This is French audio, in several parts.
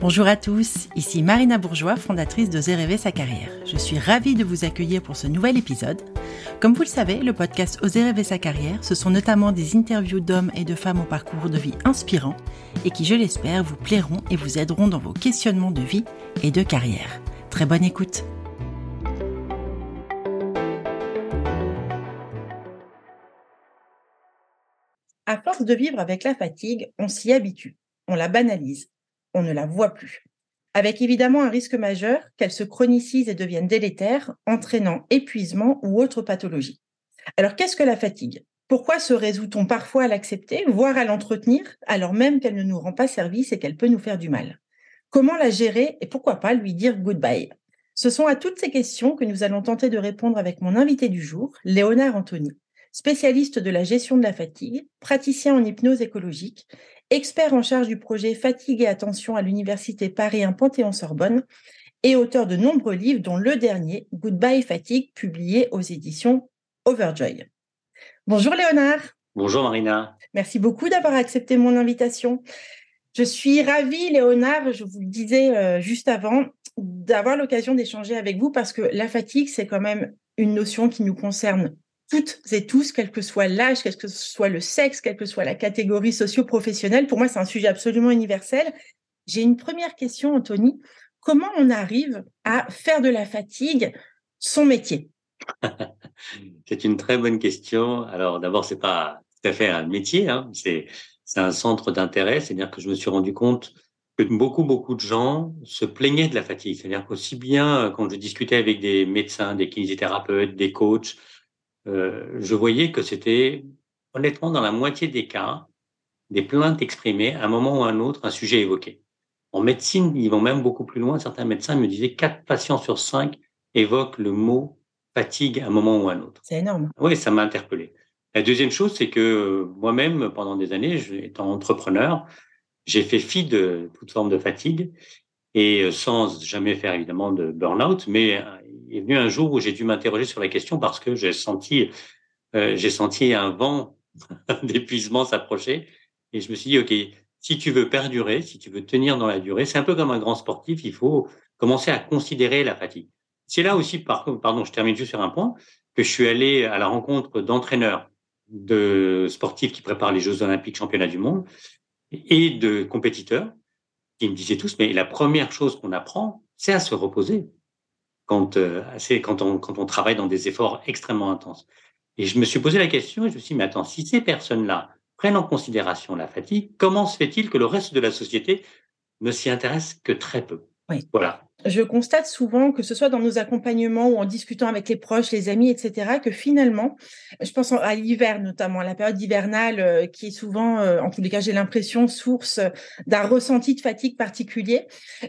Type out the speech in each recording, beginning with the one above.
Bonjour à tous, ici Marina Bourgeois, fondatrice de Rêver sa carrière. Je suis ravie de vous accueillir pour ce nouvel épisode. Comme vous le savez, le podcast Oser rêver sa carrière, ce sont notamment des interviews d'hommes et de femmes au parcours de vie inspirant et qui, je l'espère, vous plairont et vous aideront dans vos questionnements de vie et de carrière. Très bonne écoute. À force de vivre avec la fatigue, on s'y habitue, on la banalise on ne la voit plus. Avec évidemment un risque majeur qu'elle se chronicise et devienne délétère, entraînant épuisement ou autre pathologie. Alors qu'est-ce que la fatigue? Pourquoi se résout-on parfois à l'accepter, voire à l'entretenir, alors même qu'elle ne nous rend pas service et qu'elle peut nous faire du mal? Comment la gérer et pourquoi pas lui dire goodbye? Ce sont à toutes ces questions que nous allons tenter de répondre avec mon invité du jour, Léonard Anthony, spécialiste de la gestion de la fatigue, praticien en hypnose écologique expert en charge du projet Fatigue et Attention à l'Université Paris 1 Panthéon-Sorbonne et auteur de nombreux livres, dont le dernier, Goodbye Fatigue, publié aux éditions Overjoy. Bonjour Léonard. Bonjour Marina. Merci beaucoup d'avoir accepté mon invitation. Je suis ravie, Léonard, je vous le disais euh, juste avant, d'avoir l'occasion d'échanger avec vous parce que la fatigue, c'est quand même une notion qui nous concerne toutes et tous, quel que soit l'âge, quel que soit le sexe, quelle que soit la catégorie socio-professionnelle. Pour moi, c'est un sujet absolument universel. J'ai une première question, Anthony. Comment on arrive à faire de la fatigue son métier? C'est une très bonne question. Alors, d'abord, c'est pas tout à fait un métier, hein. c'est un centre d'intérêt. C'est-à-dire que je me suis rendu compte que beaucoup, beaucoup de gens se plaignaient de la fatigue. C'est-à-dire qu'aussi bien quand je discutais avec des médecins, des kinésithérapeutes, des coachs, euh, je voyais que c'était honnêtement dans la moitié des cas des plaintes exprimées à un moment ou à un autre, un sujet évoqué. En médecine, ils vont même beaucoup plus loin. Certains médecins me disaient quatre patients sur cinq évoquent le mot fatigue à un moment ou à un autre. C'est énorme. Oui, ça m'a interpellé. La deuxième chose, c'est que moi-même, pendant des années, étant entrepreneur, j'ai fait fi de toute forme de fatigue et sans jamais faire évidemment de burn-out, mais est venu un jour où j'ai dû m'interroger sur la question parce que j'ai senti, euh, j'ai senti un vent d'épuisement s'approcher et je me suis dit, OK, si tu veux perdurer, si tu veux tenir dans la durée, c'est un peu comme un grand sportif, il faut commencer à considérer la fatigue. C'est là aussi, pardon, je termine juste sur un point, que je suis allé à la rencontre d'entraîneurs, de sportifs qui préparent les Jeux Olympiques, Championnats du monde, et de compétiteurs qui me disaient tous, mais la première chose qu'on apprend, c'est à se reposer quand, euh, quand, on, quand on travaille dans des efforts extrêmement intenses. Et je me suis posé la question et je me suis dit, mais attends, si ces personnes-là prennent en considération la fatigue, comment se fait-il que le reste de la société ne s'y intéresse que très peu? Oui. Voilà. Je constate souvent, que ce soit dans nos accompagnements ou en discutant avec les proches, les amis, etc., que finalement, je pense à l'hiver notamment, à la période hivernale, euh, qui est souvent, euh, en tous les cas, j'ai l'impression, source d'un ressenti de fatigue particulier,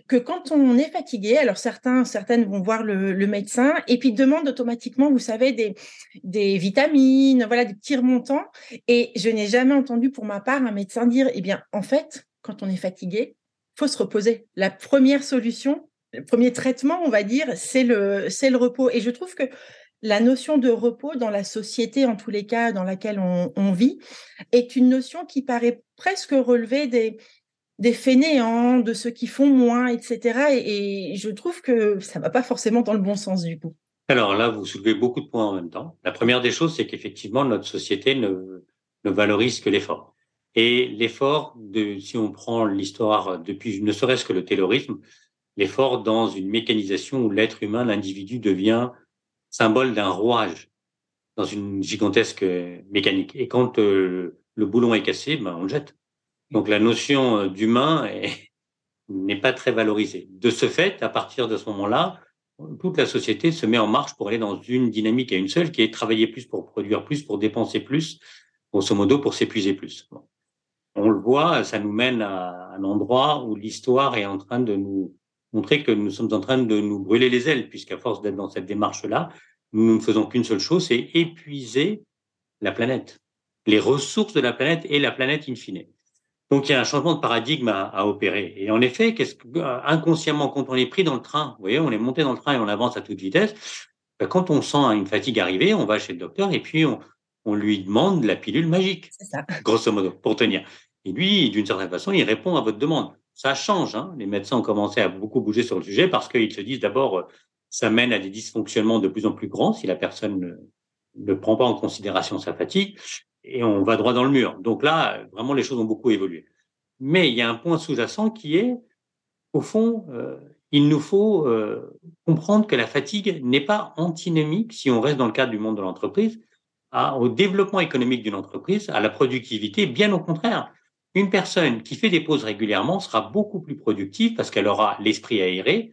que quand on est fatigué, alors certains, certaines vont voir le, médecin et puis demandent automatiquement, vous savez, des, des vitamines, voilà, des petits remontants. Et je n'ai jamais entendu pour ma part un médecin dire, eh bien, en fait, quand on est fatigué, faut se reposer. La première solution, le premier traitement, on va dire, c'est le, c'est le repos. Et je trouve que la notion de repos dans la société, en tous les cas dans laquelle on, vit, est une notion qui paraît presque relever des, des fainéants, de ceux qui font moins, etc. Et, je trouve que ça va pas forcément dans le bon sens du coup. Alors là, vous soulevez beaucoup de points en même temps. La première des choses, c'est qu'effectivement, notre société ne, ne valorise que l'effort. Et l'effort, de, si on prend l'histoire depuis ne serait-ce que le terrorisme, l'effort dans une mécanisation où l'être humain, l'individu devient symbole d'un rouage dans une gigantesque mécanique. Et quand euh, le boulon est cassé, ben, on le jette. Donc la notion euh, d'humain n'est pas très valorisée. De ce fait, à partir de ce moment-là, toute la société se met en marche pour aller dans une dynamique à une seule, qui est travailler plus pour produire plus, pour dépenser plus, grosso modo pour s'épuiser plus. On le voit, ça nous mène à un endroit où l'histoire est en train de nous montrer que nous sommes en train de nous brûler les ailes, puisqu'à force d'être dans cette démarche-là, nous ne faisons qu'une seule chose, c'est épuiser la planète, les ressources de la planète et la planète in fine. Donc il y a un changement de paradigme à, opérer. Et en effet, qu'est-ce que, euh, inconsciemment, quand on est pris dans le train, vous voyez, on est monté dans le train et on avance à toute vitesse, ben, quand on sent une fatigue arriver, on va chez le docteur et puis on, on lui demande la pilule magique, ça. grosso modo, pour tenir. Et lui, d'une certaine façon, il répond à votre demande. Ça change. Hein. Les médecins ont commencé à beaucoup bouger sur le sujet parce qu'ils se disent d'abord, ça mène à des dysfonctionnements de plus en plus grands si la personne ne, prend pas en considération sa fatigue et on va droit dans le mur. Donc là, vraiment, les choses ont beaucoup évolué. Mais il y a un point sous-jacent qui est, au fond, euh, il nous faut euh, comprendre que la fatigue n'est pas antinomique, si on reste dans le cadre du monde de l'entreprise, au développement économique d'une entreprise, à la productivité. Bien au contraire, une personne qui fait des pauses régulièrement sera beaucoup plus productive parce qu'elle aura l'esprit aéré,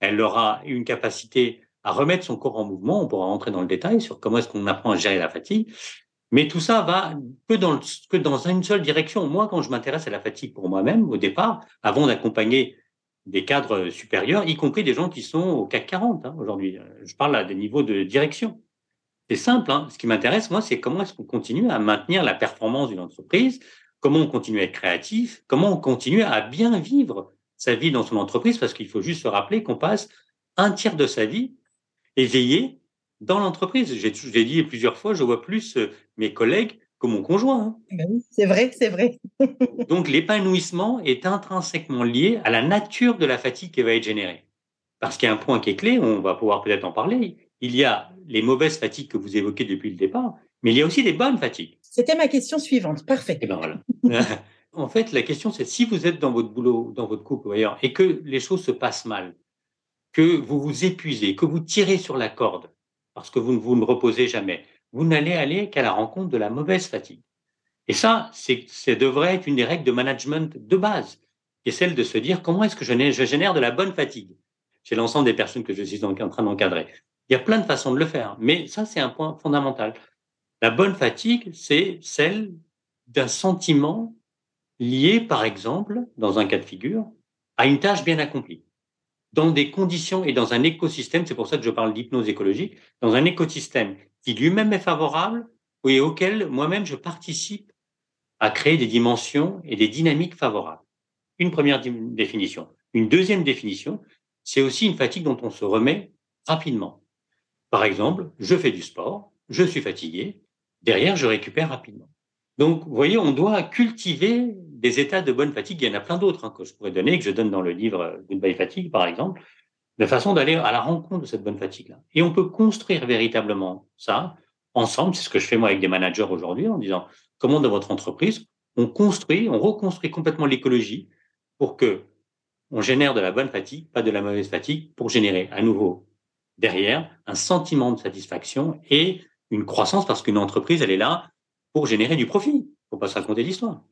elle aura une capacité à remettre son corps en mouvement. On pourra rentrer dans le détail sur comment est-ce qu'on apprend à gérer la fatigue. Mais tout ça va que dans, une seule direction. Moi, quand je m'intéresse à la fatigue pour moi-même, au départ, avant d'accompagner des cadres supérieurs, y compris des gens qui sont au CAC 40 hein, aujourd'hui. Je parle à des niveaux de direction. C'est simple. Hein. Ce qui m'intéresse, moi, c'est comment est-ce qu'on continue à maintenir la performance d'une entreprise, comment on continue à être créatif, comment on continue à bien vivre sa vie dans son entreprise, parce qu'il faut juste se rappeler qu'on passe un tiers de sa vie éveillé dans l'entreprise. J'ai dit plusieurs fois, je vois plus euh, mes collègues que mon conjoint. Hein. Ben c'est vrai, c'est vrai. Donc l'épanouissement est intrinsèquement lié à la nature de la fatigue qui va être générée. Parce qu'il y a un point qui est clé, on va pouvoir peut-être en parler. Il y a les mauvaises fatigues que vous évoquez depuis le départ, mais il y a aussi des bonnes fatigues. C'était ma question suivante. Parfait. Eh ben en fait, la question, c'est si vous êtes dans votre boulot, dans votre couple ailleurs, et que les choses se passent mal, que vous vous épuisez, que vous tirez sur la corde, parce que vous ne vous reposez jamais, vous n'allez aller qu'à la rencontre de la mauvaise fatigue. Et ça, c'est, devrait être une des règles de management de base, qui est celle de se dire comment est-ce que je, je génère de la bonne fatigue? Chez l'ensemble des personnes que je suis en train d'encadrer. Il y a plein de façons de le faire, mais ça, c'est un point fondamental. La bonne fatigue, c'est celle d'un sentiment lié, par exemple, dans un cas de figure, à une tâche bien accomplie, dans des conditions et dans un écosystème, c'est pour ça que je parle d'hypnose écologique, dans un écosystème qui lui-même est favorable et auquel moi-même je participe à créer des dimensions et des dynamiques favorables. Une première définition. Une deuxième définition, c'est aussi une fatigue dont on se remet rapidement. Par exemple, je fais du sport, je suis fatigué, derrière je récupère rapidement. Donc, vous voyez, on doit cultiver des états de bonne fatigue. Il y en a plein d'autres hein, que je pourrais donner, que je donne dans le livre Goodbye Fatigue, par exemple, de façon d'aller à la rencontre de cette bonne fatigue-là. Et on peut construire véritablement ça ensemble. C'est ce que je fais moi avec des managers aujourd'hui en disant comment dans votre entreprise on construit, on reconstruit complètement l'écologie pour que on génère de la bonne fatigue, pas de la mauvaise fatigue, pour générer à nouveau derrière un sentiment de satisfaction et une croissance parce qu'une entreprise, elle est là pour générer du profit. Faut pas se raconter l'histoire.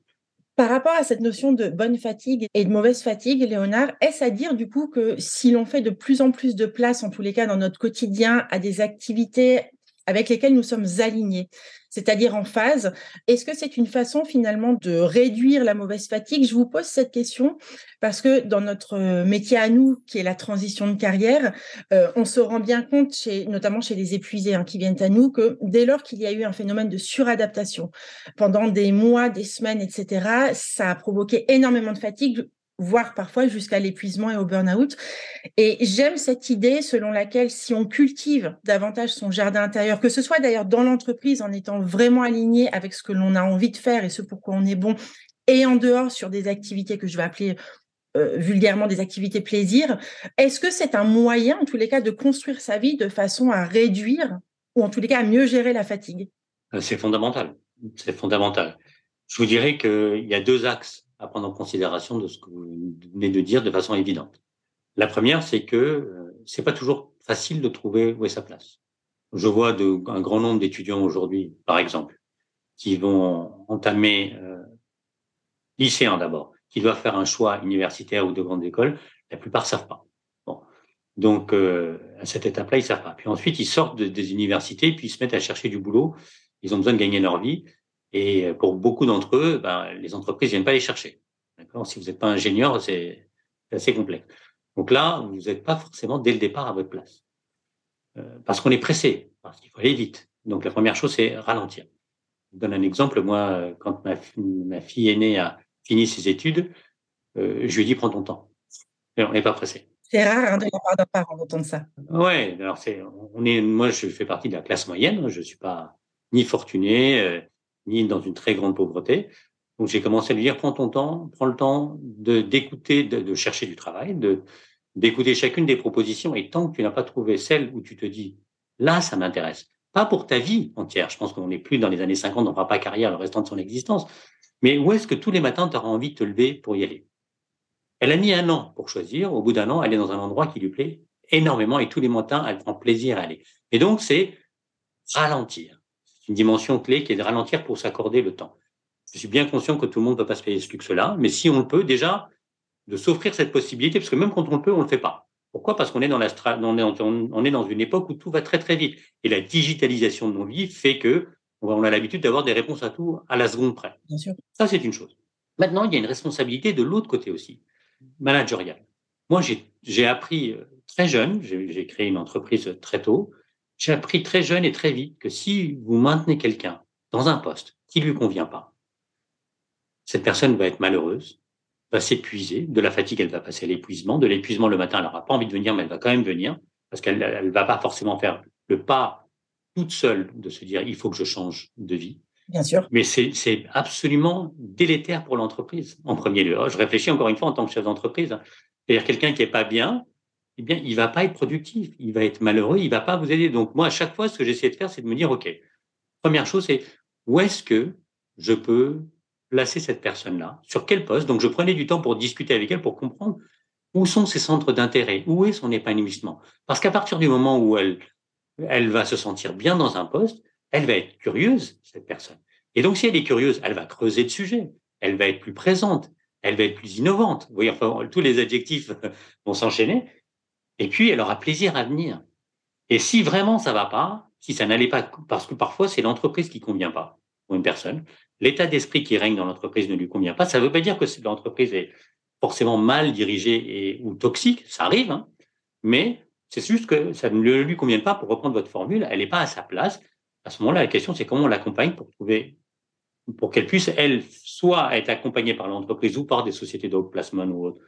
Par rapport à cette notion de bonne fatigue et de mauvaise fatigue, Léonard, est-ce à dire du coup que si l'on fait de plus en plus de place, en tous les cas dans notre quotidien, à des activités avec lesquelles nous sommes alignés, c'est-à-dire en phase. Est-ce que c'est une façon finalement de réduire la mauvaise fatigue? Je vous pose cette question parce que dans notre euh, métier à nous, qui est la transition de carrière, euh, on se rend bien compte, notamment chez les épuisés hein, qui viennent à nous, que dès lors qu'il y a eu un phénomène de suradaptation pendant des mois, des semaines, etc., ça a provoqué énormément de fatigue voire parfois jusqu'à l'épuisement et au burn-out. Et j'aime cette idée selon laquelle si on cultive davantage son jardin intérieur, que ce soit d'ailleurs dans l'entreprise en étant vraiment aligné avec ce que l'on a envie de faire et ce pour quoi on est bon, et en dehors sur des activités que je vais appeler euh, vulgairement des activités plaisir, est-ce que c'est un moyen, en tous les cas, de construire sa vie de façon à réduire ou en tous les cas à mieux gérer la fatigue? Euh, C'est fondamental. C'est fondamental. Je vous dirais qu'il y a deux axes à prendre en considération de ce que vous venez de dire de façon évidente. La première, c'est que euh, c'est pas toujours facile de trouver où est sa place. Je vois de, un grand nombre d'étudiants aujourd'hui, par exemple, qui vont entamer euh, lycéens d'abord, qui doivent faire un choix universitaire ou de grande école. La plupart savent pas. Bon. Donc euh, à cette étape-là, ils savent pas. Puis ensuite, ils sortent des universités, puis ils se mettent à chercher du boulot. Ils ont besoin de gagner leur vie. Et pour beaucoup d'entre eux, ben, les entreprises viennent pas les chercher. Si vous n'êtes pas ingénieur, c'est assez complexe. Donc là, vous n'êtes pas forcément dès le départ à votre place. Euh, parce qu'on est pressé, parce qu'il faut aller vite. Donc la première chose, c'est ralentir. Je vous donne un exemple. Moi, quand ma, ma fille aînée a fini ses études, euh, je lui ai dit prends ton temps. Et on n'est pas pressé. C'est rare hein, de la part d'un parent d'entendre ça. Ouais, alors c'est, on est, moi je fais partie de la classe moyenne. Je suis pas ni fortuné, euh, ni dans une très grande pauvreté. Donc j'ai commencé à lui dire prends ton temps, prends le temps de d'écouter, de, chercher du travail, de d'écouter chacune des propositions. Et tant que tu n'as pas trouvé celle où tu te dis là ça m'intéresse, pas pour ta vie entière. Je pense qu'on n'est plus dans les années 50, on ne fera pas carrière le restant de son existence. Mais où est-ce que tous les matins tu auras envie de te lever pour y aller? Elle a mis un an pour choisir. Au bout d'un an, elle est dans un endroit qui lui plaît énormément et tous les matins elle prend plaisir à aller. Et donc c'est ralentir. Une dimension clé qui est de ralentir pour s'accorder le temps. Je suis bien conscient que tout le monde ne peut pas se payer ce luxe-là, mais si on le peut, déjà, de s'offrir cette possibilité, parce que même quand on le peut, on ne le fait pas. Pourquoi? Parce qu'on est, dans la on, est, on est dans une époque où tout va très très vite. Et la digitalisation de nos vies fait que on a l'habitude d'avoir des réponses à tout à la seconde près. Bien sûr. Ça, c'est une chose. Maintenant, il y a une responsabilité de l'autre côté aussi, managériale. Moi, j'ai appris euh, très jeune, j'ai créé une entreprise très tôt, j'ai appris très jeune et très vite que si vous maintenez quelqu'un dans un poste qui lui convient pas, cette personne va être malheureuse, va s'épuiser, de la fatigue, elle va passer à l'épuisement, de l'épuisement le matin, elle n'aura pas envie de venir, mais elle va quand même venir, parce qu'elle ne va pas forcément faire le pas toute seule de se dire il faut que je change de vie. Bien sûr. Mais c'est absolument délétère pour l'entreprise, en premier lieu. Je réfléchis encore une fois en tant que chef d'entreprise. Hein. C'est-à-dire quelqu'un qui est pas bien, eh bien, il va pas être productif, il va être malheureux, il va pas vous aider. Donc, moi, à chaque fois, ce que j'essaie de faire, c'est de me dire, OK, première chose, c'est où est-ce que je peux placer cette personne-là? Sur quel poste? Donc, je prenais du temps pour discuter avec elle, pour comprendre où sont ses centres d'intérêt, où est son épanouissement. Parce qu'à partir du moment où elle, elle va se sentir bien dans un poste, elle va être curieuse, cette personne. Et donc, si elle est curieuse, elle va creuser le sujet, elle va être plus présente, elle va être plus innovante. Vous voyez, enfin, tous les adjectifs vont s'enchaîner. Et puis, elle aura plaisir à venir. Et si vraiment ça va pas, si ça n'allait pas, parce que parfois c'est l'entreprise qui convient pas pour une personne, l'état d'esprit qui règne dans l'entreprise ne lui convient pas, ça ne veut pas dire que l'entreprise est forcément mal dirigée et, ou toxique, ça arrive, hein, mais c'est juste que ça ne lui convient pas pour reprendre votre formule, elle n'est pas à sa place. À ce moment-là, la question c'est comment on l'accompagne pour trouver, pour qu'elle puisse, elle, soit être accompagnée par l'entreprise ou par des sociétés de placement ou autres,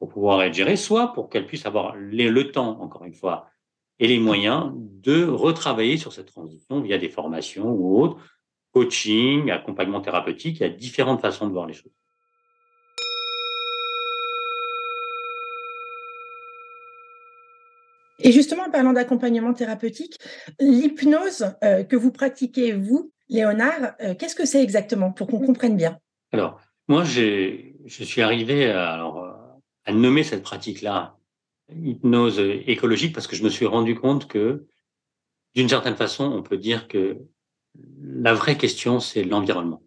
pour pouvoir être gérée, soit pour qu'elle puisse avoir le temps, encore une fois, et les moyens de retravailler sur cette transition via des formations ou autres, coaching, accompagnement thérapeutique. Il y a différentes façons de voir les choses. Et justement, en parlant d'accompagnement thérapeutique, l'hypnose euh, que vous pratiquez, vous, Léonard, euh, qu'est-ce que c'est exactement pour qu'on comprenne bien? Alors, moi, je suis arrivé à, alors, nommer cette pratique-là hypnose écologique parce que je me suis rendu compte que, d'une certaine façon, on peut dire que la vraie question, c'est l'environnement.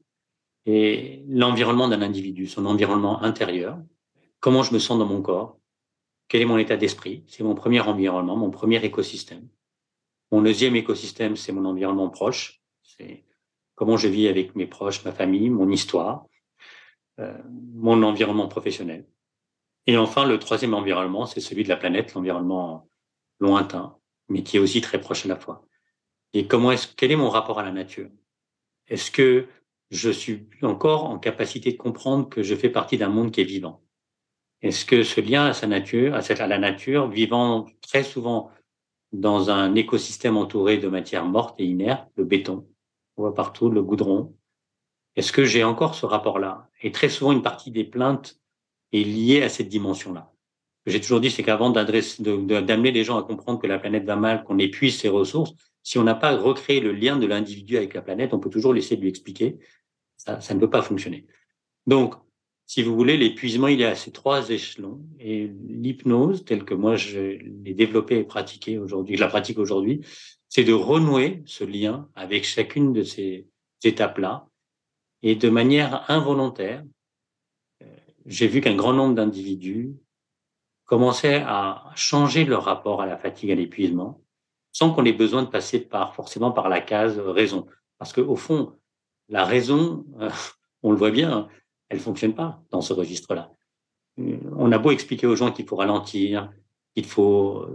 Et l'environnement d'un individu, son environnement intérieur, comment je me sens dans mon corps, quel est mon état d'esprit, c'est mon premier environnement, mon premier écosystème. Mon deuxième écosystème, c'est mon environnement proche, c'est comment je vis avec mes proches, ma famille, mon histoire, euh, mon environnement professionnel. Et enfin, le troisième environnement, c'est celui de la planète, l'environnement lointain, mais qui est aussi très proche à la fois. Et comment est-ce, quel est mon rapport à la nature? Est-ce que je suis encore en capacité de comprendre que je fais partie d'un monde qui est vivant? Est-ce que ce lien à sa nature, à, la nature, vivant très souvent dans un écosystème entouré de matières mortes et inertes, le béton, on voit partout le goudron, est-ce que j'ai encore ce rapport-là? Et très souvent, une partie des plaintes est lié à cette dimension-là. J'ai toujours dit, c'est qu'avant d'amener les gens à comprendre que la planète va mal, qu'on épuise ses ressources, si on n'a pas recréé le lien de l'individu avec la planète, on peut toujours laisser de lui expliquer. Ça, ça ne peut pas fonctionner. Donc, si vous voulez, l'épuisement, il est à ces trois échelons. Et l'hypnose, telle que moi je l'ai développée et pratiquée aujourd'hui, je la pratique aujourd'hui, c'est de renouer ce lien avec chacune de ces étapes-là et de manière involontaire, j'ai vu qu'un grand nombre d'individus commençaient à changer leur rapport à la fatigue, à l'épuisement, sans qu'on ait besoin de passer par forcément par la case raison. Parce qu'au fond, la raison, euh, on le voit bien, elle fonctionne pas dans ce registre-là. On a beau expliquer aux gens qu'il faut ralentir, qu'il faut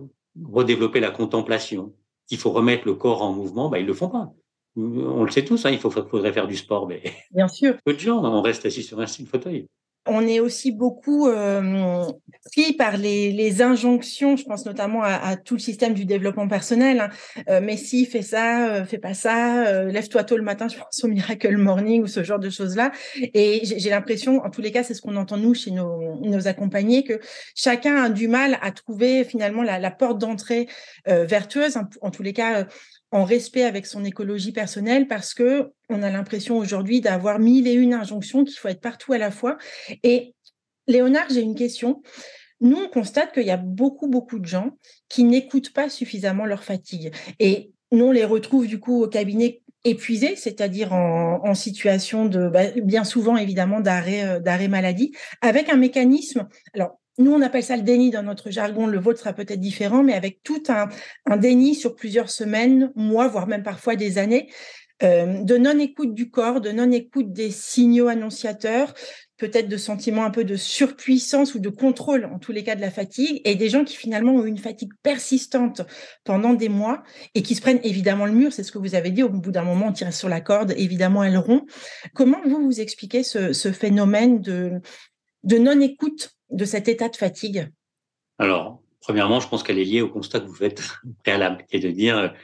redévelopper la contemplation, qu'il faut remettre le corps en mouvement, bah, ils le font pas. On le sait tous, hein, il faut, faudrait faire du sport, mais bien sûr. Peu de gens, on reste assis sur un fauteuil. On est aussi beaucoup euh, pris par les, injonctions, je pense notamment à, tout le système du développement personnel. Hein. Euh, mais si, fais ça, euh, fais pas ça, lève-toi tôt le matin, je pense au Miracle Morning ou ce genre de choses-là. Et j'ai l'impression, en tous les cas, c'est ce qu'on entend nous chez nos, accompagnés, que chacun a du mal à trouver finalement la, porte d'entrée vertueuse. En tous les cas, en respect avec son écologie personnelle parce que on a l'impression aujourd'hui d'avoir mille et une injonctions qu'il faut être partout à la fois. Et Léonard, j'ai une question. Nous, on constate qu'il y a beaucoup, beaucoup de gens qui n'écoutent pas suffisamment leur fatigue. Et nous, on les retrouve du coup au cabinet épuisés, c'est-à-dire en, situation de, bah, bien souvent évidemment, d'arrêt, euh, d'arrêt maladie, avec un mécanisme. Alors, nous, on appelle ça le déni dans notre jargon. Le vôtre sera peut-être différent, mais avec tout un, déni sur plusieurs semaines, mois, voire même parfois des années, euh, de non-écoute du corps, de non-écoute des signaux annonciateurs, peut-être de sentiments un peu de surpuissance ou de contrôle, en tous les cas de la fatigue, et des gens qui finalement ont une fatigue persistante pendant des mois et qui se prennent évidemment le mur, c'est ce que vous avez dit, au bout d'un moment, on tire sur la corde, évidemment, elles rompt. Comment vous vous expliquez ce, phénomène de non-écoute de cet état de fatigue? Alors, premièrement, je pense qu'elle est liée au constat que vous faites préalable, qui est de dire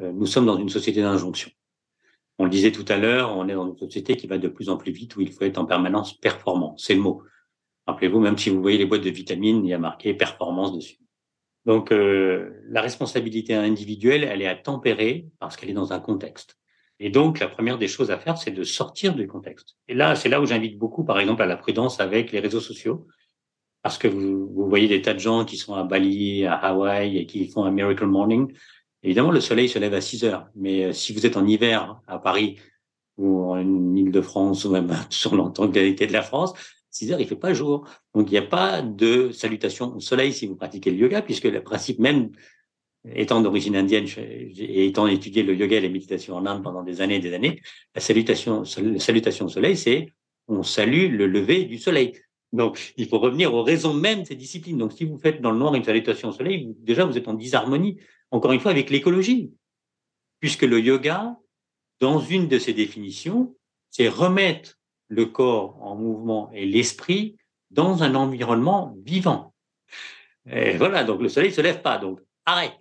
euh, nous sommes dans une société d'injonction. On le disait tout à l'heure, on est dans une société qui va de plus en plus vite où il faut être en permanence performant. C'est le mot. Rappelez-vous, même si vous voyez les boîtes de vitamines, il y a marqué performance dessus. Donc, euh, la responsabilité individuelle, elle est à tempérer parce qu'elle est dans un contexte. Et donc, la première des choses à faire, c'est de sortir du contexte. Et là, c'est là où j'invite beaucoup, par exemple, à la prudence avec les réseaux sociaux parce que vous, vous, voyez des tas de gens qui sont à Bali, à Hawaï et qui font un miracle morning. Évidemment, le soleil se lève à 6 heures, mais euh, si vous êtes en hiver à Paris ou en Île-de-France ou même sur l'entente-qualité de la France, 6 heures, il fait pas jour. Donc, il n'y a pas de salutation au soleil si vous pratiquez le yoga, puisque le principe même, étant d'origine indienne et étant étudié le yoga et la méditation en Inde pendant des années et des années, la salutation, la salutation au soleil, c'est on salue le lever du soleil. Donc, il faut revenir aux raisons mêmes de ces disciplines. Donc, si vous faites dans le noir une salutation au soleil, déjà, vous êtes en disharmonie, encore une fois, avec l'écologie. Puisque le yoga, dans une de ses définitions, c'est remettre le corps en mouvement et l'esprit dans un environnement vivant. Et voilà, donc le soleil ne se lève pas, donc arrête.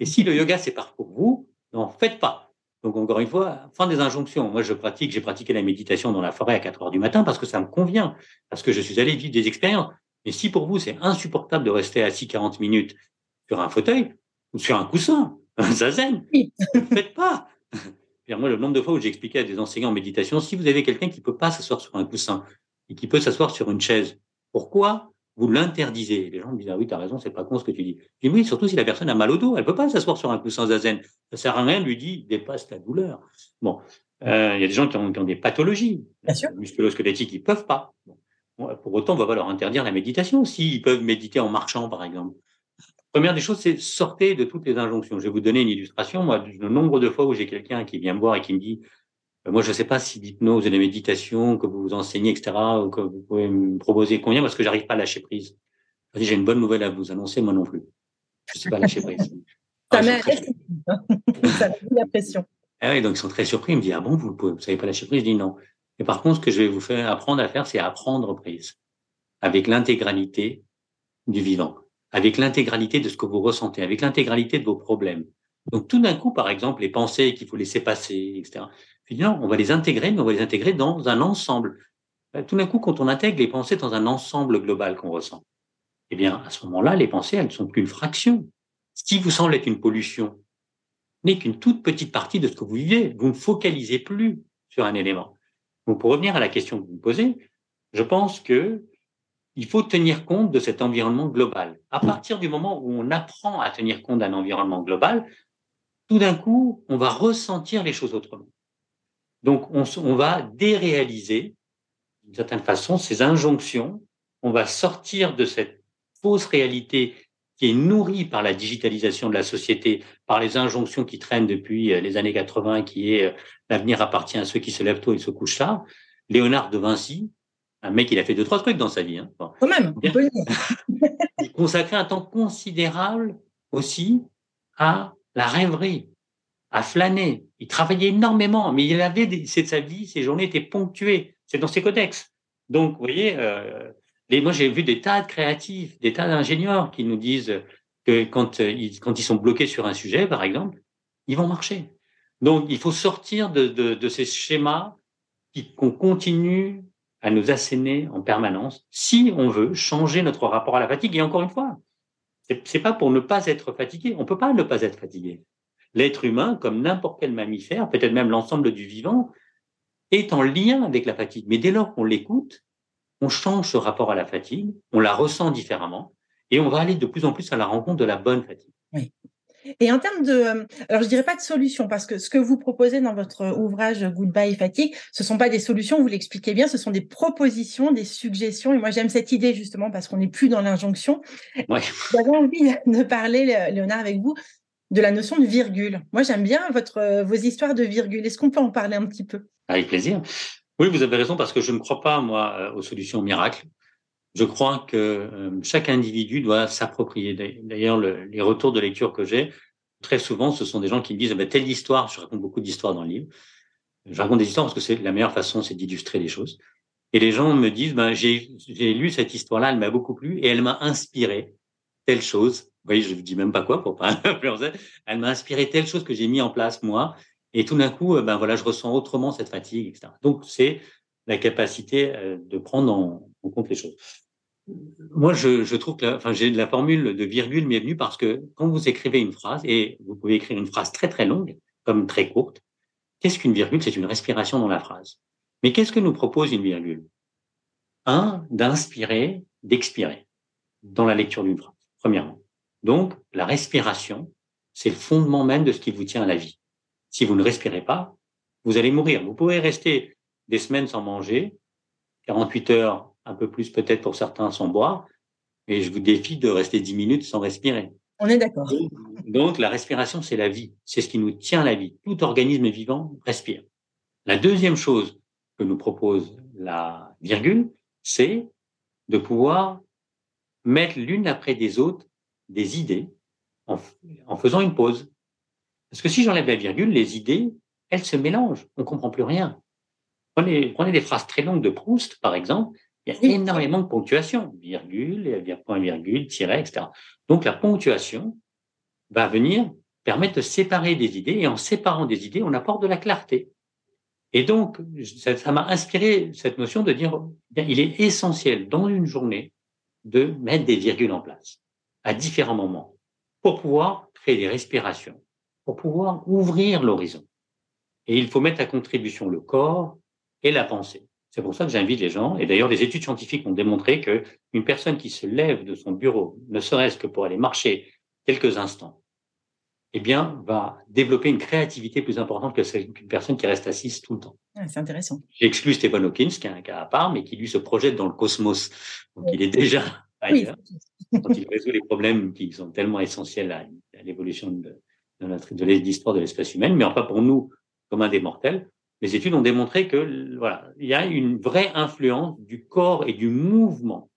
Et si le yoga, c'est pas pour vous, n'en faites pas. Donc encore une fois, fin des injonctions. Moi, je pratique, j'ai pratiqué la méditation dans la forêt à 4 heures du matin parce que ça me convient, parce que je suis allé vivre des expériences. Mais si pour vous, c'est insupportable de rester assis 40 minutes sur un fauteuil ou sur un coussin, un zazen, ne faites pas. Moi, le nombre de fois où j'ai expliqué à des enseignants en méditation, si vous avez quelqu'un qui peut pas s'asseoir sur un coussin et qui peut s'asseoir sur une chaise, pourquoi vous l'interdisez. Les gens me disent, ah oui, tu as raison, c'est pas con ce que tu dis. Je dis, oui, surtout si la personne a mal au dos, elle peut pas s'asseoir sur un coussin zazen. Ça sert à rien, lui dit, dépasse ta douleur. Bon, euh, il y a des gens qui ont, des pathologies musculo-squelettiques, ils peuvent pas. pour autant, on va pas leur interdire la méditation s'ils peuvent méditer en marchant, par exemple. Première des choses, c'est sortez de toutes les injonctions. Je vais vous donner une illustration. Moi, le nombre de fois où j'ai quelqu'un qui vient me voir et qui me dit, moi, je ne sais pas si l'hypnose et la méditation que vous vous enseignez, etc., ou que vous pouvez me proposer combien, parce que j'arrive pas à lâcher prise. J'ai une bonne nouvelle à vous annoncer, moi non plus. Je ne sais pas lâcher prise. ça met la pression. Ah oui, donc ils sont très surpris. Ils me disent, ah bon, vous ne savez pas lâcher prise? Je dis non. Et par contre, ce que je vais vous faire apprendre à faire, c'est apprendre prise avec l'intégralité du vivant, avec l'intégralité de ce que vous ressentez, avec l'intégralité de vos problèmes. Donc tout d'un coup, par exemple, les pensées qu'il faut laisser passer, etc on va les intégrer, mais on va les intégrer dans un ensemble. Euh, tout d'un coup, quand on intègre les pensées dans un ensemble global qu'on ressent, eh bien, à ce moment-là, les pensées, elles ne sont qu'une fraction. Ce qui vous semble être une pollution n'est qu'une toute petite partie de ce que vous vivez. Vous ne focalisez plus sur un élément. Donc, pour revenir à la question que vous me posez, je pense que il faut tenir compte de cet environnement global. À partir du moment où on apprend à tenir compte d'un environnement global, tout d'un coup, on va ressentir les choses autrement. Donc, on, on va déréaliser, d'une certaine façon, ces injonctions. On va sortir de cette fausse réalité qui est nourrie par la digitalisation de la société, par les injonctions qui traînent depuis euh, les années 80, qui est euh, l'avenir appartient à ceux qui se lèvent tôt et se couchent tard. Léonard de Vinci, un mec, il a fait deux, trois trucs dans sa vie. Hein. Quand même, il consacrait un temps considérable aussi à la rêverie, à flâner. Il travaillait énormément, mais il avait, c'est de sa vie, ses journées étaient ponctuées. C'est dans ses codex. Donc, vous voyez, euh, moi j'ai vu des tas de créatifs, des tas d'ingénieurs qui nous disent que quand euh, ils, quand ils sont bloqués sur un sujet, par exemple, ils vont marcher. Donc, il faut sortir de, de, de ces schémas qu'on continue à nous asséner en permanence si on veut changer notre rapport à la fatigue. Et encore une fois, c'est pas pour ne pas être fatigué. On peut pas ne pas être fatigué. L'être humain, comme n'importe quel mammifère, peut-être même l'ensemble du vivant, est en lien avec la fatigue. Mais dès lors qu'on l'écoute, on change ce rapport à la fatigue, on la ressent différemment, et on va aller de plus en plus à la rencontre de la bonne fatigue. Oui. Et en termes de, euh, alors je dirais pas de solution parce que ce que vous proposez dans votre ouvrage Goodbye Fatigue, ce sont pas des solutions, vous l'expliquez bien, ce sont des propositions, des suggestions. Et moi j'aime cette idée justement parce qu'on n'est plus dans l'injonction. Ouais. J'avais envie de parler, Léonard, avec vous de la notion de virgule. Moi j'aime bien votre vos histoires de virgule. Est-ce qu'on peut en parler un petit peu? Avec plaisir. Oui, vous avez raison parce que je ne crois pas moi euh, aux solutions miracles. Je crois que euh, chaque individu doit s'approprier. D'ailleurs, les retours de lecture que j'ai, très souvent, ce sont des gens qui me disent bah, telle histoire. Je raconte beaucoup d'histoires dans le livre. Je raconte des histoires parce que c'est la meilleure façon, c'est d'illustrer les choses. Et les gens me disent bah, j'ai lu cette histoire-là, elle m'a beaucoup plu et elle m'a inspiré telle chose. Voyez, je ne dis même pas quoi pour pas. Elle m'a inspiré telle chose que j'ai mis en place moi. Et tout d'un coup, ben voilà, je ressens autrement cette fatigue, etc. Donc c'est la capacité euh, de prendre en, compte les choses. Moi, je, trouve que enfin, j'ai la formule de virgule m'est venue parce que quand vous écrivez une phrase, et vous pouvez écrire une phrase très très longue, comme très courte, qu'est-ce qu'une virgule? C'est une respiration dans la phrase. Mais qu'est-ce que nous propose une virgule? Un, d'inspirer, d'expirer dans la lecture d'une phrase, premièrement. Donc, la respiration, c'est le fondement même de ce qui vous tient à la vie. Si vous ne respirez pas, vous allez mourir. Vous pouvez rester des semaines sans manger, 48 heures, un peu plus peut-être pour certains sans boire, et je vous défie de rester 10 minutes sans respirer. On est d'accord. Donc, la respiration, c'est la vie. C'est ce qui nous tient à la vie. Tout organisme vivant respire. La deuxième chose que nous propose la virgule, c'est de pouvoir mettre l'une après des autres des idées en, en faisant une pause. Parce que si j'enlève la virgule, les idées, elles se mélangent. On comprend plus rien. Prenez, prenez des phrases très longues de Proust, par exemple. Il y a énormément de ponctuation. Virgule, point virgule, tiret, etc. Donc, la ponctuation va venir permettre de séparer des idées. Et en séparant des idées, on apporte de la clarté. Et donc, ça m'a inspiré cette notion de dire, bien, il est essentiel dans une journée de mettre des virgules en place à différents moments pour pouvoir créer des respirations, pour pouvoir ouvrir l'horizon. Et il faut mettre à contribution le corps et la pensée. C'est pour ça que j'invite les gens, et d'ailleurs les études scientifiques ont démontré que une personne qui se lève de son bureau, ne serait-ce que pour aller marcher quelques instants, eh bien, va développer une créativité plus importante que celle qu'une personne qui reste assise tout le temps. c'est intéressant. J'exclus Stephen Hawking, qui est un cas à part, mais qui lui se projette dans le cosmos. Donc, il est déjà ailleurs. Quand il résout les problèmes qui sont tellement essentiels à, l'évolution de, l'histoire de l'espèce humaine, mais enfin pour nous, comme un des mortels, les études ont démontré que voilà, il y a une vraie influence du corps et du mouvement,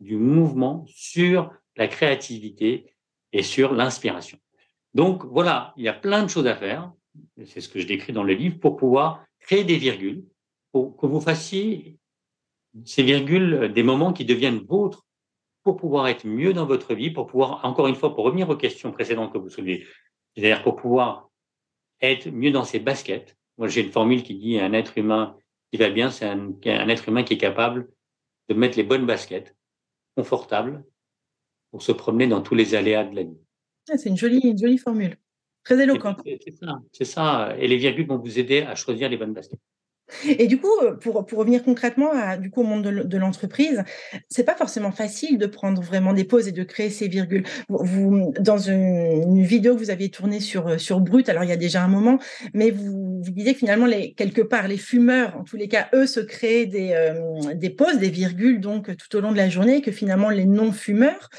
du mouvement sur la créativité et sur l'inspiration. Donc voilà, il y a plein de choses à faire. C'est ce que je décris dans le livre pour pouvoir créer des virgules, pour que vous fassiez ces virgules des moments qui deviennent vôtres pour pouvoir être mieux dans votre vie, pour pouvoir, encore une fois, pour revenir aux questions précédentes que vous soulevez, c'est-à-dire pour pouvoir être mieux dans ses baskets. Moi, j'ai une formule qui dit un être humain qui va bien, c'est un, être humain qui est capable de mettre les bonnes baskets, confortables, pour se promener dans tous les aléas de la vie. Ah, c'est une jolie, une jolie formule. Très éloquente. C'est ça, c'est ça. Et les virgules vont vous aider à choisir les bonnes baskets. Et du coup, euh, pour, pour revenir concrètement à, du coup, au monde de, l'entreprise, c'est pas forcément facile de prendre vraiment des pauses et de créer ces virgules. Vous, dans une, vidéo que vous aviez tournée sur, euh, sur Brut, alors il y a déjà un moment, mais vous, vous disiez que finalement, les, quelque part, les fumeurs, en tous les cas, eux, se créent des, euh, des pauses, des virgules, donc tout au long de la journée, que finalement, les non-fumeurs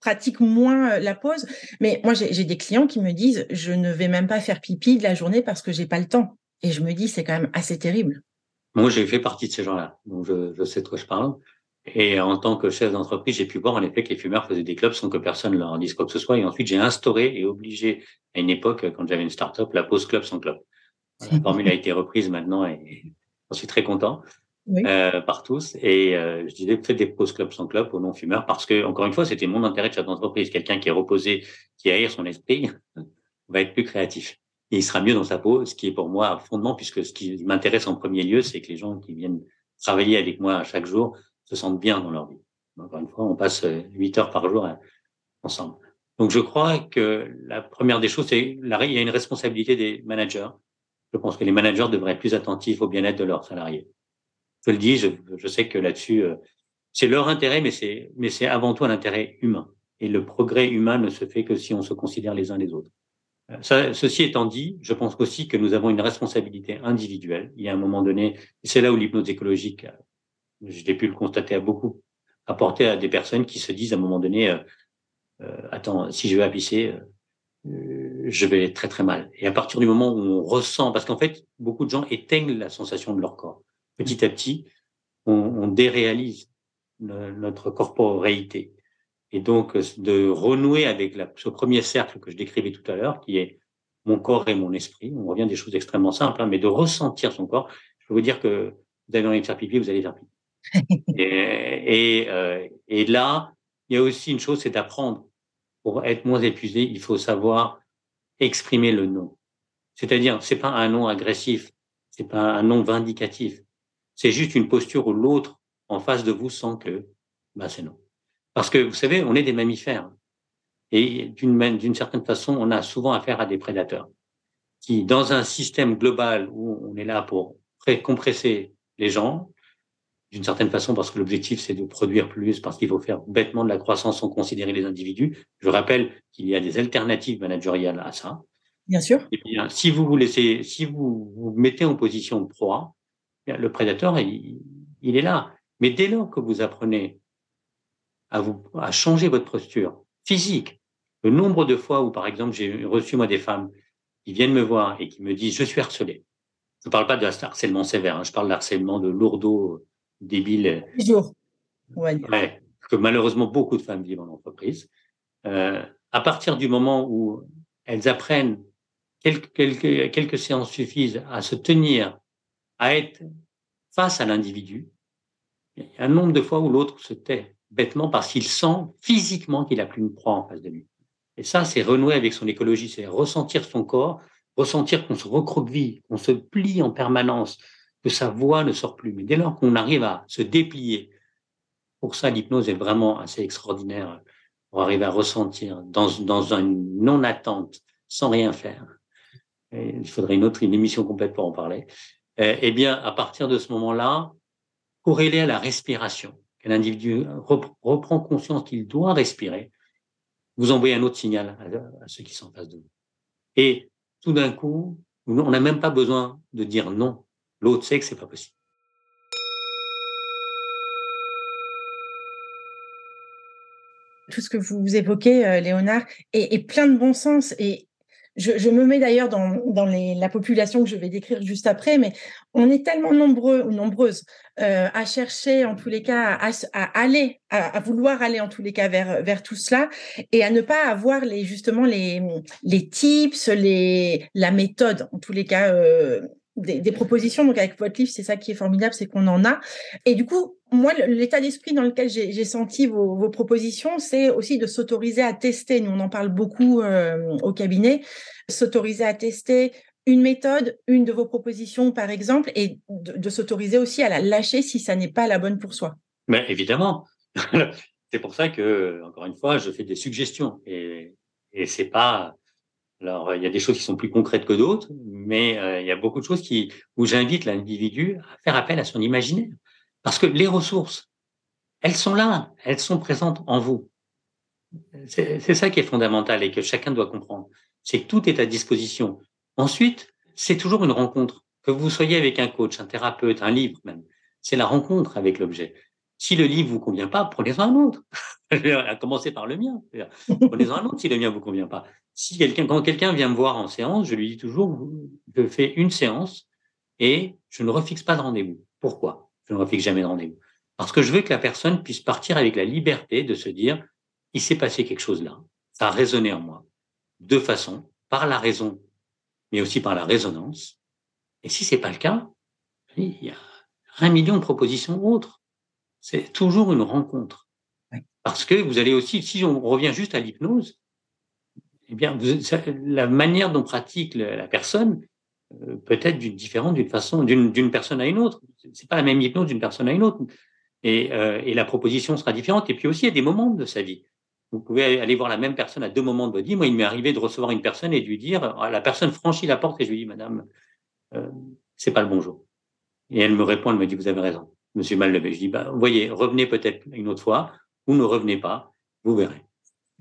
pratiquent moins la pause. Mais moi, j'ai des clients qui me disent, je ne vais même pas faire pipi de la journée parce que j'ai pas le temps. Et je me dis, c'est quand même assez terrible. Moi, j'ai fait partie de ces gens-là, donc je, je, sais de quoi je parle. Et en tant que chef d'entreprise, j'ai pu voir en effet que les fumeurs faisaient des clubs sans que personne leur dise quoi que ce soit. Et ensuite, j'ai instauré et obligé à une époque, quand j'avais une start-up, la pause club sans club. La formule a été reprise maintenant et j'en suis très content. euh, par tous. Et euh, je disais, faites des pauses club sans club aux non-fumeurs parce que, encore une fois, c'était mon intérêt de chef d'entreprise. Quelqu'un qui est reposé, qui aère son esprit, va être plus créatif. Et il sera mieux dans sa peau, ce qui est pour moi fondement, puisque ce qui m'intéresse en premier lieu, c'est que les gens qui viennent travailler avec moi chaque jour se sentent bien dans leur vie. Encore une fois, on passe euh, huit heures par jour ensemble. Donc, je crois que la première des choses, c'est il y a une responsabilité des managers. Je pense que les managers devraient être plus attentifs au bien-être de leurs salariés. Je le dis, je, je sais que là-dessus, euh, c'est leur intérêt, mais c'est mais c'est avant tout un intérêt humain. Et le progrès humain ne se fait que si on se considère les uns les autres. Euh, ceci étant dit, je pense aussi que nous avons une responsabilité individuelle. Il y a un moment donné, c'est là où l'hypnose écologique, je l'ai pu le constater à beaucoup, apporter à des personnes qui se disent à un moment donné, euh, attends, si je vais à euh, je vais très très mal. Et à partir du moment où on ressent, parce qu'en fait, beaucoup de gens éteignent la sensation de leur corps. Petit à petit, on, on déréalise notre corporéité. Et donc, de renouer avec la, ce premier cercle que je décrivais tout à l'heure, qui est mon corps et mon esprit. On revient des choses extrêmement simples, hein, mais de ressentir son corps. Je peux vous dire que vous avez envie de faire pipi, vous allez faire pipi. et, et, euh, et là, il y a aussi une chose, c'est d'apprendre. Pour être moins épuisé, il faut savoir exprimer le non. C'est-à-dire, c'est pas un non agressif, c'est pas un non vindicatif. C'est juste une posture où l'autre en face de vous sent que, bah, c'est non. Parce que vous savez, on est des mammifères. Et d'une, certaine façon, on a souvent affaire à des prédateurs qui, dans un système global où on est là pour compresser les gens, d'une certaine façon parce que l'objectif c'est de produire plus, parce qu'il faut faire bêtement de la croissance sans considérer les individus. Je rappelle qu'il y a des alternatives managériales à ça. Bien sûr. Et bien, si vous vous laissez, si vous vous mettez en position de proie, le prédateur il, il est là. Mais dès lors que vous apprenez à vous à changer votre posture physique, le nombre de fois où par exemple j'ai reçu moi des femmes qui viennent me voir et qui me disent je suis harcelé. Je ne parle pas de harcèlement sévère, hein, je parle de harcèlement de lourdeau débile. Ouais, que malheureusement beaucoup de femmes vivent en entreprise. Euh, à partir du moment où elles apprennent, quelques, quelques, quelques séances suffisent à se tenir, à être face à l'individu, il y a un nombre de fois où l'autre se tait bêtement parce qu'il sent physiquement qu'il a plus une proie en face de lui. Et ça, c'est renouer avec son écologie, c'est ressentir son corps, ressentir qu'on se recroqueville, qu'on se plie en permanence, que sa voix ne sort plus. Mais dès lors qu'on arrive à se déplier, pour ça, l'hypnose est vraiment assez extraordinaire pour arriver à ressentir dans, dans une non-attente, sans rien faire. Il faudrait une autre une émission complète pour en parler. Eh, eh bien, à partir de ce moment-là, corrélé à la respiration, qu'un individu reprend conscience qu'il doit respirer, vous envoyez un autre signal à, ceux qui sont en face de vous. Et tout d'un coup, on n'a même pas besoin de dire non. L'autre sait que c'est pas possible. Tout ce que vous évoquez, euh, Léonard, est, plein de bon sens et je, me mets d'ailleurs dans, la population que je vais décrire juste après, mais on est tellement nombreux ou nombreuses euh, à chercher, en tous les cas, à, aller, à, vouloir aller en tous les cas vers tout cela, et à ne pas avoir les justement les les tips, la méthode, en tous les cas. Euh, des, propositions. Donc avec votre livre, c'est ça qui est formidable, c'est qu'on en a. Et du coup, moi, l'état d'esprit dans lequel j'ai senti vos, propositions, c'est aussi de s'autoriser à tester. Nous, on en parle beaucoup euh, au cabinet. S'autoriser à tester une méthode, une de vos propositions, par exemple, et de, s'autoriser aussi à la lâcher si ça n'est pas la bonne pour soi. Mais évidemment. c'est pour ça que, encore une fois, je fais des suggestions et, et c'est pas alors, il y a des choses qui sont plus concrètes que d'autres, mais euh, il y a beaucoup de choses qui, où j'invite l'individu à faire appel à son imaginaire. Parce que les ressources, elles sont là, elles sont présentes en vous. C'est ça qui est fondamental et que chacun doit comprendre. C'est que tout est à disposition. Ensuite, c'est toujours une rencontre. Que vous soyez avec un coach, un thérapeute, un livre même, c'est la rencontre avec l'objet. Si le livre vous convient pas, prenez-en un autre. à commencer par le mien. Prenez-en un autre si le mien vous convient pas. Si quelqu'un, quand quelqu'un vient me voir en séance, je lui dis toujours, je fais une séance et je ne refixe pas de rendez-vous. Pourquoi? Je ne refixe jamais de rendez-vous. Parce que je veux que la personne puisse partir avec la liberté de se dire, il s'est passé quelque chose là. Ça a résonné en moi. Deux façons. Par la raison, mais aussi par la résonance. Et si c'est pas le cas, il y a un million de propositions autres. C'est toujours une rencontre. Parce que vous allez aussi, si on revient juste à l'hypnose, eh bien, la manière dont pratique la personne euh, peut être différente d'une façon, d'une personne à une autre. C'est pas la même hypnose d'une personne à une autre. Et, euh, et, la proposition sera différente. Et puis aussi, il y a des moments de sa vie. Vous pouvez aller voir la même personne à deux moments de votre vie. Moi, il m'est arrivé de recevoir une personne et de lui dire, ah, la personne franchit la porte et je lui dis, Madame, euh, c'est pas le bonjour. Et elle me répond, elle me dit, vous avez raison, Mal levé. Je dis, bah, voyez, revenez peut-être une autre fois, ou ne revenez pas, vous verrez.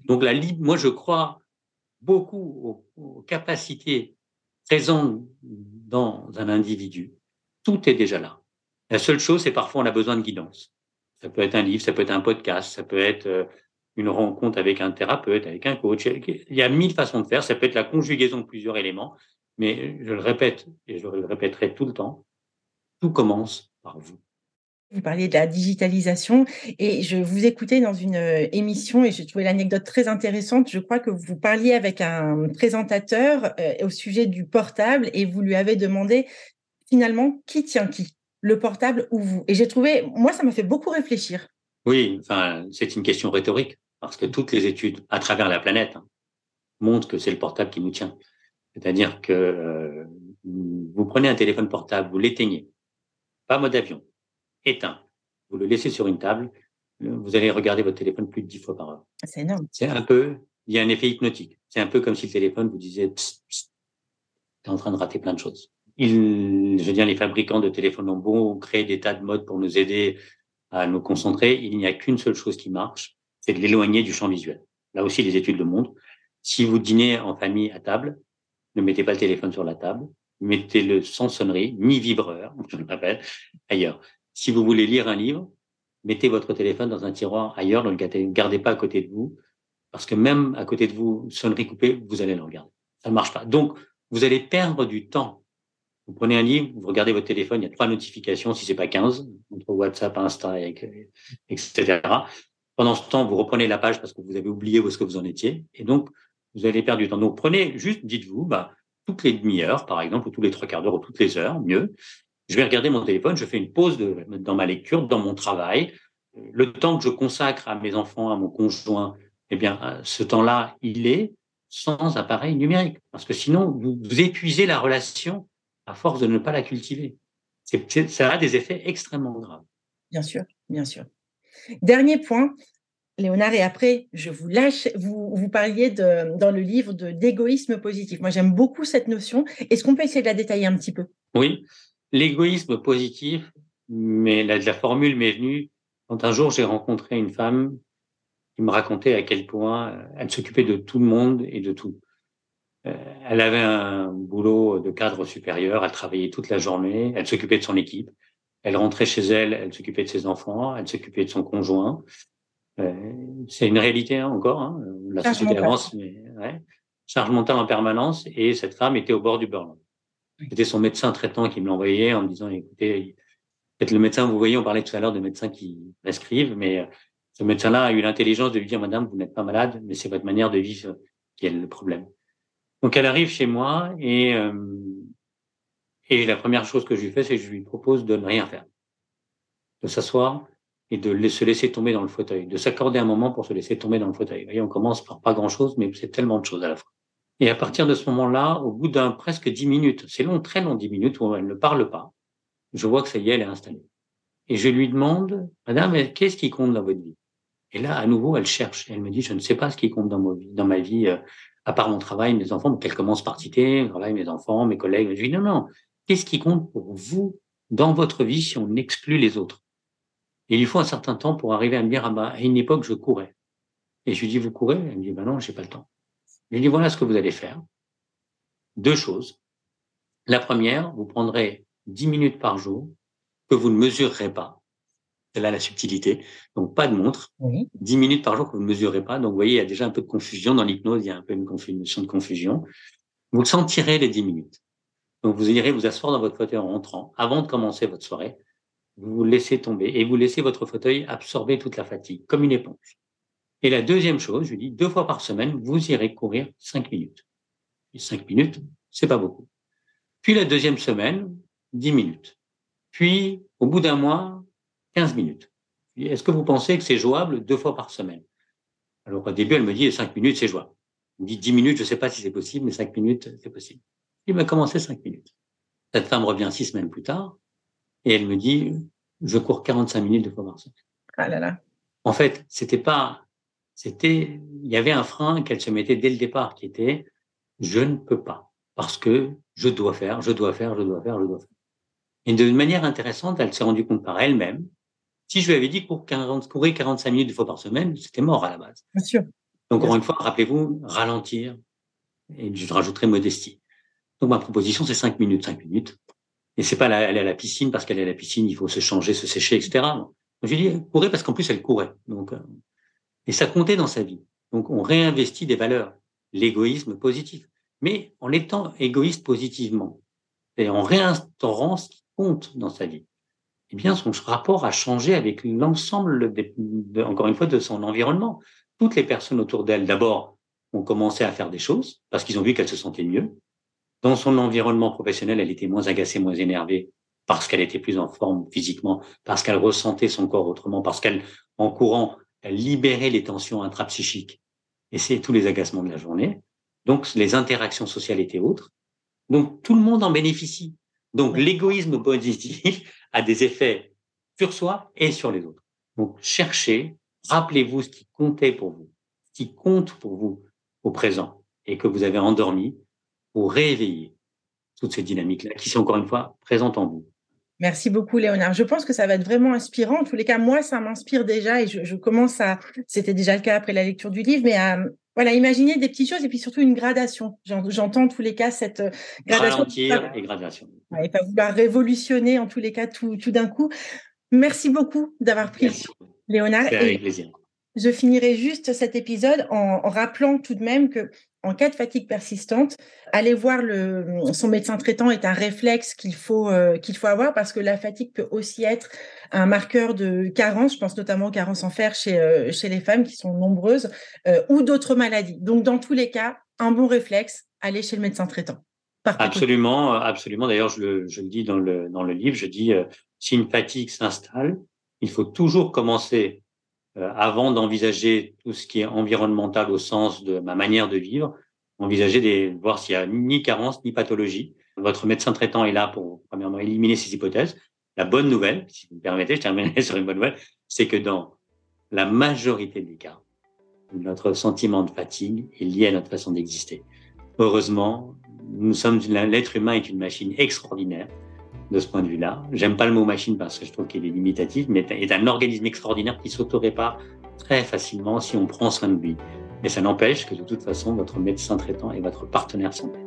Donc, la, moi, je crois beaucoup aux, capacités présentes dans un individu. Tout est déjà là. La seule chose, c'est parfois on a besoin de guidance. Ça peut être un livre, ça peut être un podcast, ça peut être euh, une rencontre avec un thérapeute, avec un coach. Il y a mille façons de faire. Ça peut être la conjugaison de plusieurs éléments. Mais je le répète, et je le répéterai tout le temps, tout commence par vous. Vous parliez de la digitalisation et je vous écoutais dans une euh, émission et j'ai trouvé l'anecdote très intéressante. Je crois que vous parliez avec un présentateur euh, au sujet du portable et vous lui avez demandé finalement qui tient qui, le portable ou vous? Et j'ai trouvé, moi, ça m'a fait beaucoup réfléchir. Oui, enfin, c'est une question rhétorique parce que toutes les études à travers la planète hein, montrent que c'est le portable qui nous tient. C'est-à-dire que euh, vous prenez un téléphone portable, vous l'éteignez, pas mode avion, éteint. Vous le laissez sur une table, vous allez regarder votre téléphone plus de dix fois par heure. Ah, c'est énorme. C'est un peu, il y a un effet hypnotique. C'est un peu comme si le téléphone vous disait, psst, es en train de rater plein de choses. Il, je veux dire, les fabricants de téléphones ont beau créer des tas de modes pour nous aider à nous concentrer. Il n'y a qu'une seule chose qui marche, c'est de l'éloigner du champ visuel. Là aussi, les études le montrent. Si vous dînez en famille à table, ne mettez pas le téléphone sur la table, mettez-le sans sonnerie, ni vibreur, je le rappelle, ailleurs. Si vous voulez lire un livre, mettez votre téléphone dans un tiroir ailleurs, ne le gardez pas à côté de vous, parce que même à côté de vous, sonnerie coupée, vous allez le regarder. Ça ne marche pas. Donc, vous allez perdre du temps. Vous prenez un livre, vous regardez votre téléphone, il y a trois notifications, si c'est pas 15, entre WhatsApp, Insta, etc. Pendant ce temps, vous reprenez la page parce que vous avez oublié où est-ce que vous en étiez. Et donc, vous allez perdre du temps. Donc, prenez juste, dites-vous, bah, toutes les demi-heures, par exemple, ou tous les trois quarts d'heure, ou toutes les heures, mieux, je vais regarder mon téléphone, je fais une pause de, dans ma lecture, dans mon travail. Le temps que je consacre à mes enfants, à mon conjoint, eh bien, ce temps-là, il est sans appareil numérique. Parce que sinon, vous, épuisez la relation à force de ne pas la cultiver. ça a des effets extrêmement graves. Bien sûr, bien sûr. Dernier point, Léonard, et après, je vous lâche, vous, vous parliez de, dans le livre de d'égoïsme positif. Moi, j'aime beaucoup cette notion. Est-ce qu'on peut essayer de la détailler un petit peu? Oui, l'égoïsme positif, mais la, la formule m'est venue quand un jour j'ai rencontré une femme qui me racontait à quel point euh, elle s'occupait de tout le monde et de tout. Euh, elle avait un boulot de cadre supérieur, elle travaillait toute la journée, elle s'occupait de son équipe, elle rentrait chez elle, elle s'occupait de ses enfants, elle s'occupait de son conjoint. Euh, c'est une réalité hein, encore, hein. la société avance, mais ouais. charge mentale en permanence, et cette femme était au bord du burn c'était son médecin traitant qui me l'envoyait en me disant, écoutez, peut-être le médecin, vous voyez, on parlait tout à l'heure de médecins qui prescrivent, mais euh, ce médecin-là a eu l'intelligence de lui dire, madame, vous n'êtes pas malade, mais c'est votre manière de vivre qui est le problème. Donc elle arrive chez moi et, euh, et la première chose que je lui fais, c'est que je lui propose de ne rien faire, de s'asseoir et de se laisser tomber dans le fauteuil, de s'accorder un moment pour se laisser tomber dans le fauteuil. Vous voyez, on commence par pas grand-chose, mais c'est tellement de choses à la fois. Et à partir de ce moment-là, au bout d'un presque dix minutes, c'est long, très long, dix minutes où elle ne parle pas, je vois que ça y est, elle est installée. Et je lui demande, Madame, qu'est-ce qui compte dans votre vie? Et là, à nouveau, elle cherche. Elle me dit, je ne sais pas ce qui compte dans ma vie, dans ma vie euh, à part mon travail, mes enfants. Donc elle commence par citer, travail, mes enfants, mes collègues. Je lui dis, non, non, qu'est-ce qui compte pour vous dans votre vie si on exclut les autres? Et il faut un certain temps pour arriver à me dire, ah bah, à une époque, je courais. Et je lui dis, vous courez? Elle me dit, bah non, j'ai pas le temps. Je dis, voilà ce que vous allez faire. Deux choses. La première, vous prendrez dix minutes par jour que vous ne mesurerez pas. C'est là la subtilité. Donc, pas de montre. Dix minutes par jour que vous ne mesurez pas. Donc, vous voyez, il y a déjà un peu de confusion dans l'hypnose. Il y a un peu une confusion de confusion. Vous sentirez les dix minutes. Donc, vous irez vous asseoir dans votre fauteuil en rentrant. Avant de commencer votre soirée, vous vous laissez tomber et vous laissez votre fauteuil absorber toute la fatigue, comme une éponge. Et la deuxième chose, je dis, deux fois par semaine, vous irez courir cinq minutes. Et cinq minutes, c'est pas beaucoup. Puis la deuxième semaine, dix minutes. Puis Au bout d'un mois, 15 minutes. Est-ce que vous pensez que c'est jouable deux fois par semaine? Alors au début, elle me dit 5 minutes, c'est jouable. Elle me dit 10 minutes, je ne sais pas si c'est possible, mais 5 minutes, c'est possible. Il m'a commencé 5 minutes? Cette femme revient six semaines plus tard et elle me dit je cours 45 minutes deux fois par semaine. Ah là là. En fait, c'était pas, c'était, il y avait un frein qu'elle se mettait dès le départ qui était je ne peux pas parce que je dois faire, je dois faire, je dois faire, je dois faire. Et de manière intéressante, elle s'est rendue compte par elle-même. Si je lui avais dit pour 40, courir 45 minutes deux fois par semaine, c'était mort à la base. Bien sûr. Donc, encore une fois, rappelez-vous, ralentir. Et je rajouterai modestie. Donc, ma proposition, c'est 5 minutes, 5 minutes. Et c'est pas aller à la piscine parce qu'elle est à la piscine, il faut se changer, se sécher, etc. Donc, j'ai dit, courir parce qu'en plus, elle courait. Donc, euh, et ça comptait dans sa vie. Donc, on réinvestit des valeurs. L'égoïsme positif. Mais en étant égoïste positivement. Et en réinstaurant ce qui compte dans sa vie. Eh bien, son rapport a changé avec l'ensemble, encore une fois, de son environnement. Toutes les personnes autour d'elle, d'abord, ont commencé à faire des choses parce qu'ils ont vu qu'elle se sentait mieux. Dans son environnement professionnel, elle était moins agacée, moins énervée parce qu'elle était plus en forme physiquement, parce qu'elle ressentait son corps autrement, parce qu'elle, en courant, libérait les tensions intrapsychiques. Et c'est tous les agacements de la journée. Donc, les interactions sociales étaient autres. Donc, tout le monde en bénéficie. Donc, l'égoïsme positif a des effets sur soi et sur les autres. Donc, cherchez, rappelez-vous ce qui comptait pour vous, ce qui compte pour vous au présent et que vous avez endormi pour réveiller toutes ces dynamiques-là qui sont encore une fois présentes en vous. Merci beaucoup, Léonard. Je pense que ça va être vraiment inspirant. En tous les cas, moi, ça m'inspire déjà et je, commence à, c'était déjà le cas après la lecture du livre, mais à, voilà, imaginer des petites choses et puis surtout une gradation. J'entends en tous les cas cette euh, gradation. Ralentir et gradation. Et pas vouloir révolutionner en tous les cas tout, tout d'un coup. Merci beaucoup d'avoir pris Léonard. Avec plaisir. Je finirai juste cet épisode en, rappelant tout de même que en cas de fatigue persistante, aller voir son médecin traitant est un réflexe qu'il faut euh, qu'il faut avoir parce que la fatigue peut aussi être un marqueur de carence. Je pense notamment aux carences en fer chez euh, les femmes qui sont nombreuses euh, ou d'autres maladies. Donc dans tous les cas, un bon réflexe, aller chez le médecin traitant. absolument, absolument. D'ailleurs, je le, je le dis dans le dans le livre, je dis si une fatigue s'installe, il faut toujours commencer avant d'envisager tout ce qui est environnemental au sens de ma manière de vivre, envisager des, voir s'il y a ni carence ni pathologie. Votre médecin traitant est là pour, premièrement, éliminer ces hypothèses. La bonne nouvelle, si vous me permettez, je terminerai sur une bonne nouvelle, c'est que dans la majorité des cas, notre sentiment de fatigue est lié à notre façon d'exister. Heureusement, nous sommes, l'être humain est une machine extraordinaire de ce point de vue-là. J'aime pas le mot machine parce que je trouve qu'il est limitatif, mais est un organisme extraordinaire qui s'auto-répare très facilement si on prend soin de lui. Mais ça n'empêche que de toute façon, votre médecin traitant est votre partenaire santé.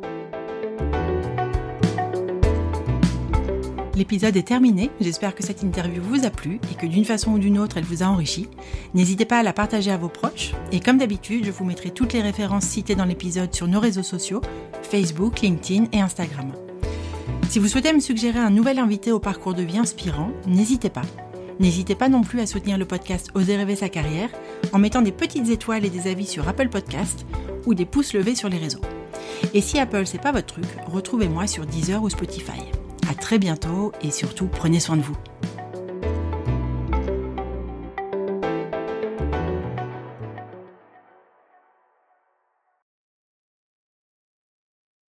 L'épisode est terminé, j'espère que cette interview vous a plu et que d'une façon ou d'une autre elle vous a enrichi. N'hésitez pas à la partager à vos proches et comme d'habitude je vous mettrai toutes les références citées dans l'épisode sur nos réseaux sociaux, Facebook, LinkedIn et Instagram. Si vous souhaitez me suggérer un nouvel invité au parcours de vie inspirant, n'hésitez pas. N'hésitez pas non plus à soutenir le podcast Oser rêver sa carrière en mettant des petites étoiles et des avis sur Apple Podcast ou des pouces levés sur les réseaux. Et si Apple c'est pas votre truc, retrouvez-moi sur Deezer ou Spotify. À très bientôt et surtout prenez soin de vous.